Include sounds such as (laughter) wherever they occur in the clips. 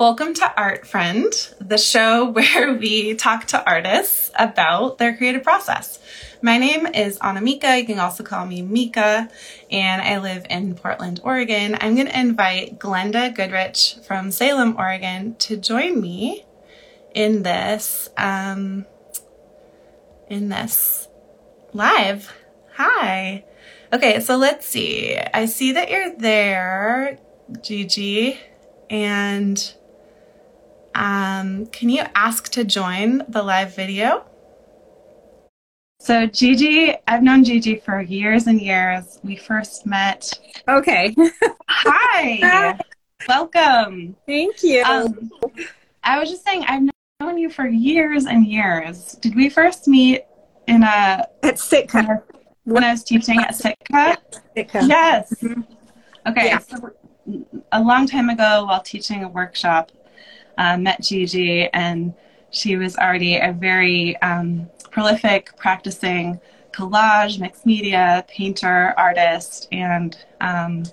welcome to Art Friend, the show (laughs) where we talk to artists about their creative process. My name is Annamieka. You can also call me Mika, and I live in Portland, Oregon. I'm going to invite Glenda Goodrich from Salem, Oregon, to join me in this um, in this live. Hi. Okay, so let's see. I see that you're there, GG, and um, can you ask to join the live video? So GG, I've known GG for years and years. We first met. Okay. (laughs) Hi. Welcome. Thank you. Um, I was just saying, I've known you for years and years. Did we first meet in a at Sitka? when I was teaching at Sitka. Sitka. Yes. Mm-hmm. Okay. Yeah. So a long time ago, while teaching a workshop, uh, met GG, and she was already a very um, prolific practicing collage, mixed media painter, artist, and um,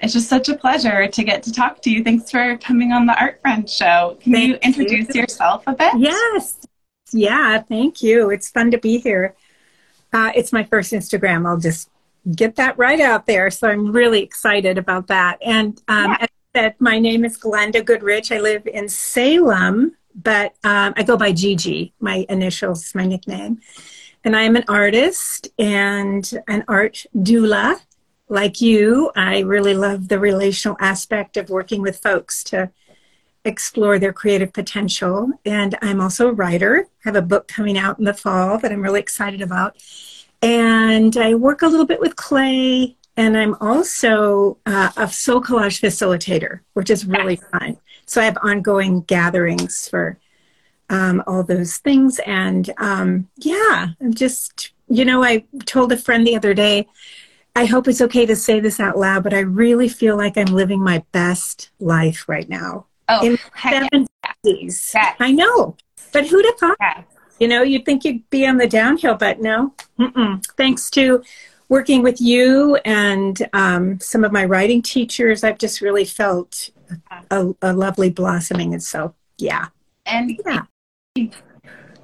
it's just such a pleasure to get to talk to you. Thanks for coming on the Art Friend Show. Can thank you introduce you. yourself a bit? Yes. Yeah, thank you. It's fun to be here. Uh, it's my first Instagram. I'll just get that right out there. So I'm really excited about that. And um, yeah. as Said, my name is Glenda Goodrich. I live in Salem, but um, I go by GG. My initials, my nickname. And I am an artist and an art doula. Like you, I really love the relational aspect of working with folks to explore their creative potential. And I'm also a writer. I have a book coming out in the fall that I'm really excited about. And I work a little bit with clay. And I'm also uh, a SoulCollage facilitator, which is really fun. So I have ongoing gatherings for um, all those things. And um, yeah, I'm just, you know, I told a friend the other day, I hope it's okay to say this out loud, but I really feel like I'm living my best life right now. Oh, in the 70s. Yes. I know. But who'd have thought? You know, you'd think you'd be on the downhill, but no. Mm-mm. Thanks to working with you and um, some of my writing teachers, I've just really felt a, a lovely blossoming. And so, yeah. And yeah.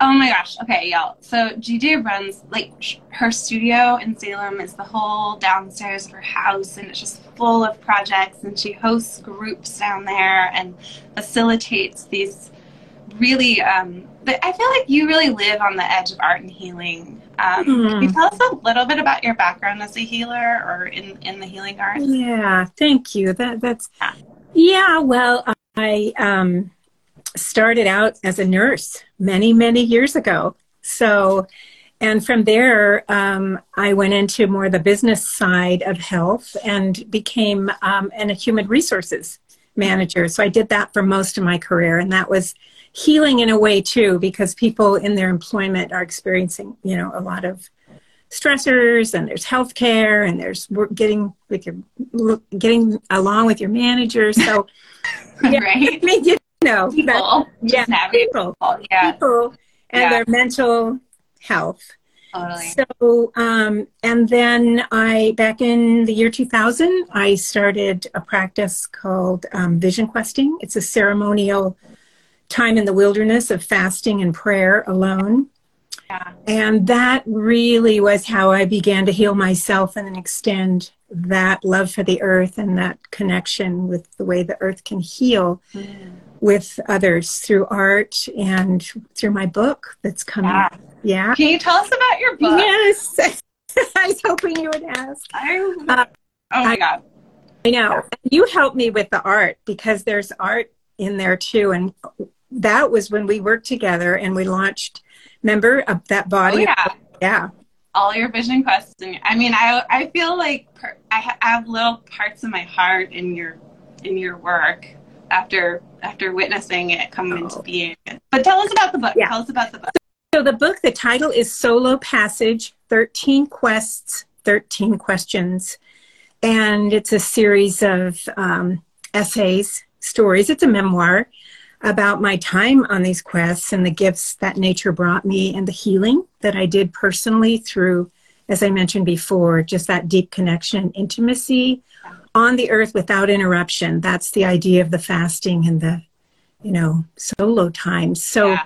Oh my gosh. Okay, y'all. So GG runs like her studio in Salem is the whole downstairs of her house, and it's just full of projects. And she hosts groups down there and facilitates these really. Um, but I feel like you really live on the edge of art and healing. Um, mm. Can you hmm. tell us a little bit about your background as a healer or in in the healing arts? Yeah, thank you. That that's yeah. yeah well, I um started out as a nurse many, many years ago. So, and from there, um, I went into more the business side of health and became um, an, a human resources manager. So I did that for most of my career, and that was healing in a way too, because people in their employment are experiencing, you know, a lot of stressors, and there's health care, and there's getting with your getting along with your manager. So, (laughs) yeah, right. I you know, people, yeah, people, yeah. people and yeah. their mental health. Totally. So, um, and then I, back in the year 2000, I started a practice called um, Vision Questing. It's a ceremonial time in the wilderness of fasting and prayer alone. Yeah. And that really was how I began to heal myself and then extend that love for the earth and that connection with the way the earth can heal. Mm with others through art and through my book that's coming yeah. Yeah. Can you tell us about your book? Yes. (laughs) I was hoping you would ask. I, uh, oh my I, God. I know. You helped me with the art because there's art in there too. And that was when we worked together and we launched, remember, uh, that body? Oh, yeah. yeah. All your vision questing. I mean, I, I feel like per, I have little parts of my heart in your in your work after after witnessing it come oh. into being. But tell us about the book. Yeah. Tell us about the book. So the book, the title is Solo Passage: Thirteen Quests, Thirteen Questions, and it's a series of um, essays, stories. It's a memoir about my time on these quests and the gifts that nature brought me and the healing that I did personally through, as I mentioned before, just that deep connection intimacy on the earth without interruption. That's the idea of the fasting and the, you know, solo time. So yeah.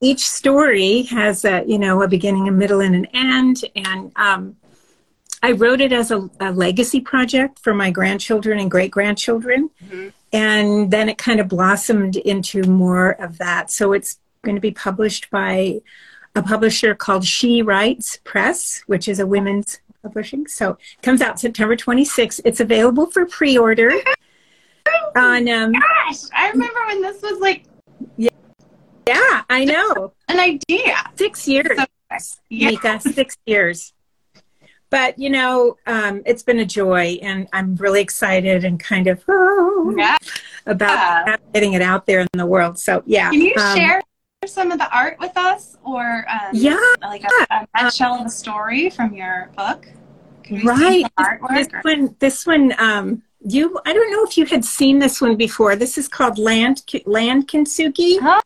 each story has a, you know, a beginning, a middle, and an end. And um, I wrote it as a, a, legacy project for my grandchildren and great grandchildren. Mm-hmm. And then it kind of blossomed into more of that. So it's going to be published by a publisher called She Writes Press, which is a women's publishing. So it comes out September 26th. It's available for pre order. (laughs) on, um, Gosh, I remember when this was like. Yeah, yeah I know. (laughs) An idea. Six years. So, yeah. Mika, six years but you know, um, it's been a joy, and I'm really excited and kind of oh, yeah. about yeah. getting it out there in the world. So yeah, can you um, share some of the art with us, or um, yeah, like a, a nutshell of a story from your book? right. This or? one, this one, um, you. I don't know if you had seen this one before. This is called Land Land Kintsugi. Oh.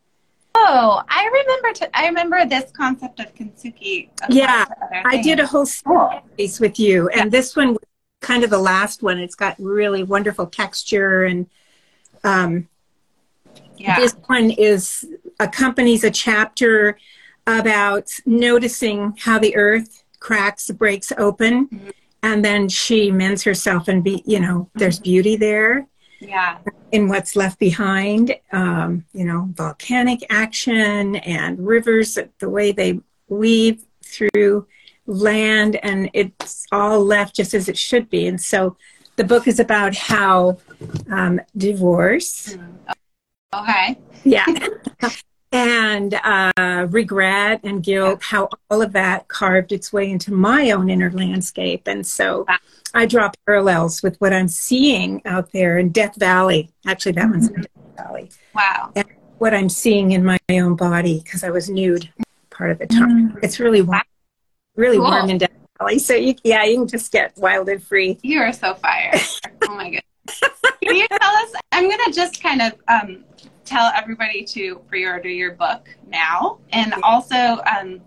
Oh, I remember. To, I remember this concept of kintsugi. Yeah, I did a whole series with you, and yeah. this one was kind of the last one. It's got really wonderful texture, and um, yeah. this one is accompanies a chapter about noticing how the earth cracks, breaks open, mm-hmm. and then she mends herself, and be you know, there's mm-hmm. beauty there yeah. In what's left behind um, you know volcanic action and rivers the way they weave through land and it's all left just as it should be. And so the book is about how um, divorce. Okay. Yeah (laughs) and uh, regret and guilt how all of that carved its way into my own inner landscape and so I draw parallels with what I'm seeing out there in Death Valley. Actually, that one's in mm-hmm. Death Valley. Wow. And what I'm seeing in my own body because I was nude part of the time. Mm-hmm. It's really warm, really cool. warm in Death Valley. So you, yeah, you can just get wild and free. You are so fire. oh my goodness. Can you tell us? I'm going to just kind of um, tell everybody to pre-order your book now, and also. Um,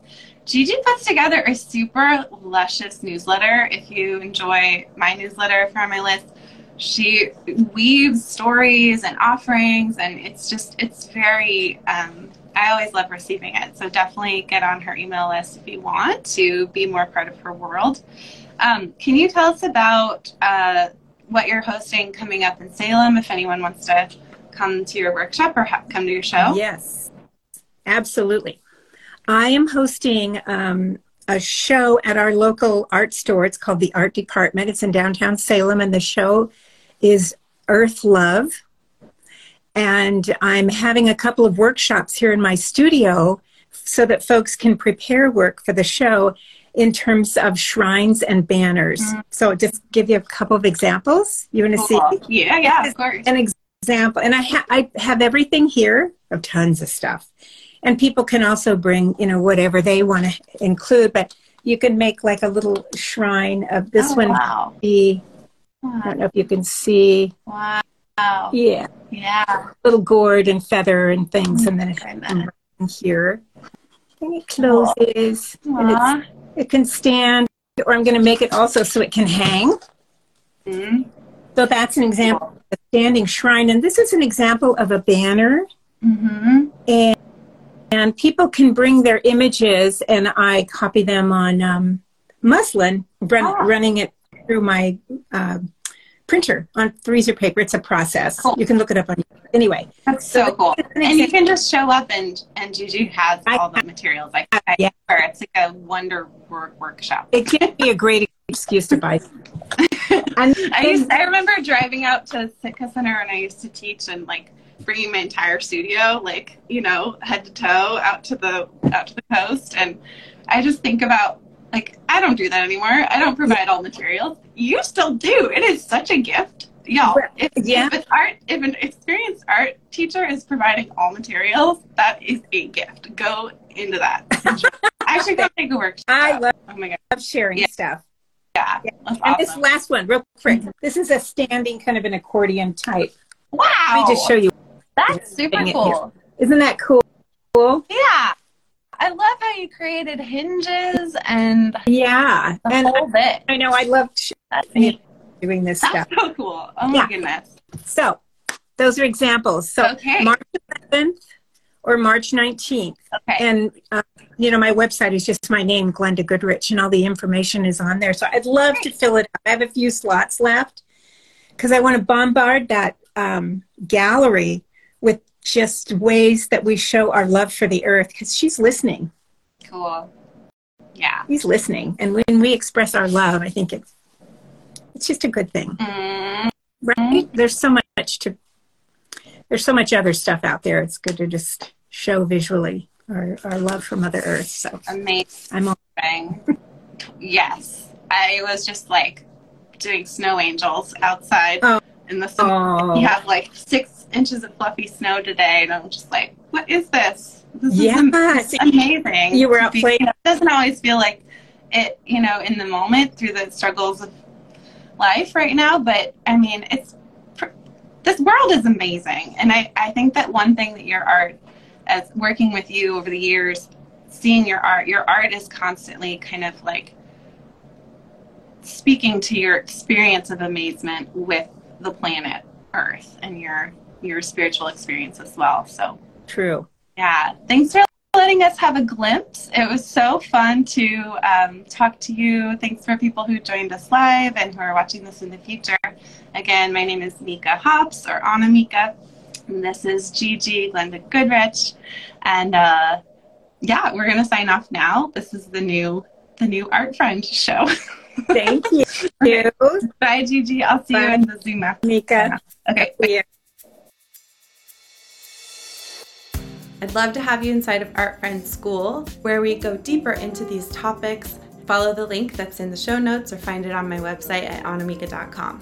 GG puts together a super luscious newsletter. If you enjoy my newsletter from my list, she weaves stories and offerings, and it's just, it's very, um, I always love receiving it. So definitely get on her email list if you want to be more part of her world. Um, can you tell us about uh, what you're hosting coming up in Salem if anyone wants to come to your workshop or ha- come to your show? Yes, absolutely. I am hosting um, a show at our local art store. It's called the Art Department. It's in downtown Salem, and the show is Earth Love. And I'm having a couple of workshops here in my studio so that folks can prepare work for the show in terms of shrines and banners. Mm-hmm. So just give you a couple of examples. You want to see? Yeah, yeah, of course. An example, and I, ha- I have everything here of tons of stuff. And people can also bring you know whatever they want to include but you can make like a little shrine of this oh, one. wow. be i don't know if you can see. Wow. Yeah. Yeah. Little gourd and feather and things and then it's here and it closes cool. and it can stand or i'm going to make it also so it can hang. Mm-hmm. So that's an example of a standing shrine and this is an example of a banner mm-hmm. and and people can bring their images and I copy them on um, muslin, run, oh. running it through my uh, printer on freezer paper. It's a process. Cool. You can look it up on anyway. That's so, so cool. And you can just show up and and GG has all the materials. Like I, yeah. it's like a wonder work workshop. It can be a great excuse to buy. (laughs) and I used I remember driving out to Sitka Center and I used to teach and like bringing my entire studio, like you know, head to toe, out to the out to the coast, and I just think about like I don't do that anymore. I don't provide all materials. You still do. It is such a gift y'all, if, Yeah. if an art, if an experienced art teacher is providing all materials, that is a gift. Go into that. (laughs) I should go take a workshop. I love, Oh my god, love sharing Yeah. stuff. Yeah, that's And this last one, real quick. Mm-hmm. This is a standing kind of an accordion type. Wow, Let me just show you. That's super cool. Isn't that cool? Cool. Yeah, I love how you created hinges and Yeah. the And whole bit. I know I loved sh- That's neat. doing this That's stuff. so cool. Oh my Yeah. goodness. So those are examples. So Okay. March 11th or March 19th. Okay. And, uh, you know, my website is just my name, Glenda Goodrich, and all the information is on there. So I'd love to fill it up. I have a few slots left because I want to bombard that um, gallery with just ways that we show our love for the earth because she's listening. Cool. Yeah. He's listening. And when we express our love, I think it's, it's just a good thing. Mm, right there's so much there's so much other stuff out there it's good to just show visually our, our love for mother earth so amazing. i'm all (laughs) Yes. I was just like doing snow angels outside Oh. in the summer. oh You have like six inches of fluffy snow today, and I'm just like, what is this? This yeah is amazing. You were out playing- It doesn't always feel like it, you know, in the moment through the struggles of life right now, but I mean, it's this world is amazing. And I, I think that one thing that your art, as working with you over the years, seeing your art, your art is constantly kind of like speaking to your experience of amazement with the planet Earth and your your spiritual experience as well. So true yeah, thanks for letting us have a glimpse. It was so fun to um, talk to you. Thanks for people who joined us live and who are watching this in the future. Again, my name is Mika Hopps or Anna Mika. And this is GG Glenda Goodrich. And uh, yeah, we're gonna sign off now. This is the new the new Art Friend show. thank you (laughs) Bye, GG. I'll see you in the Zoom after. mika Okay. yeah. I'd love to have you inside of Art Friends School, where we go deeper into these topics. Follow the link that's in the show notes or find it on my website at annamieka.com.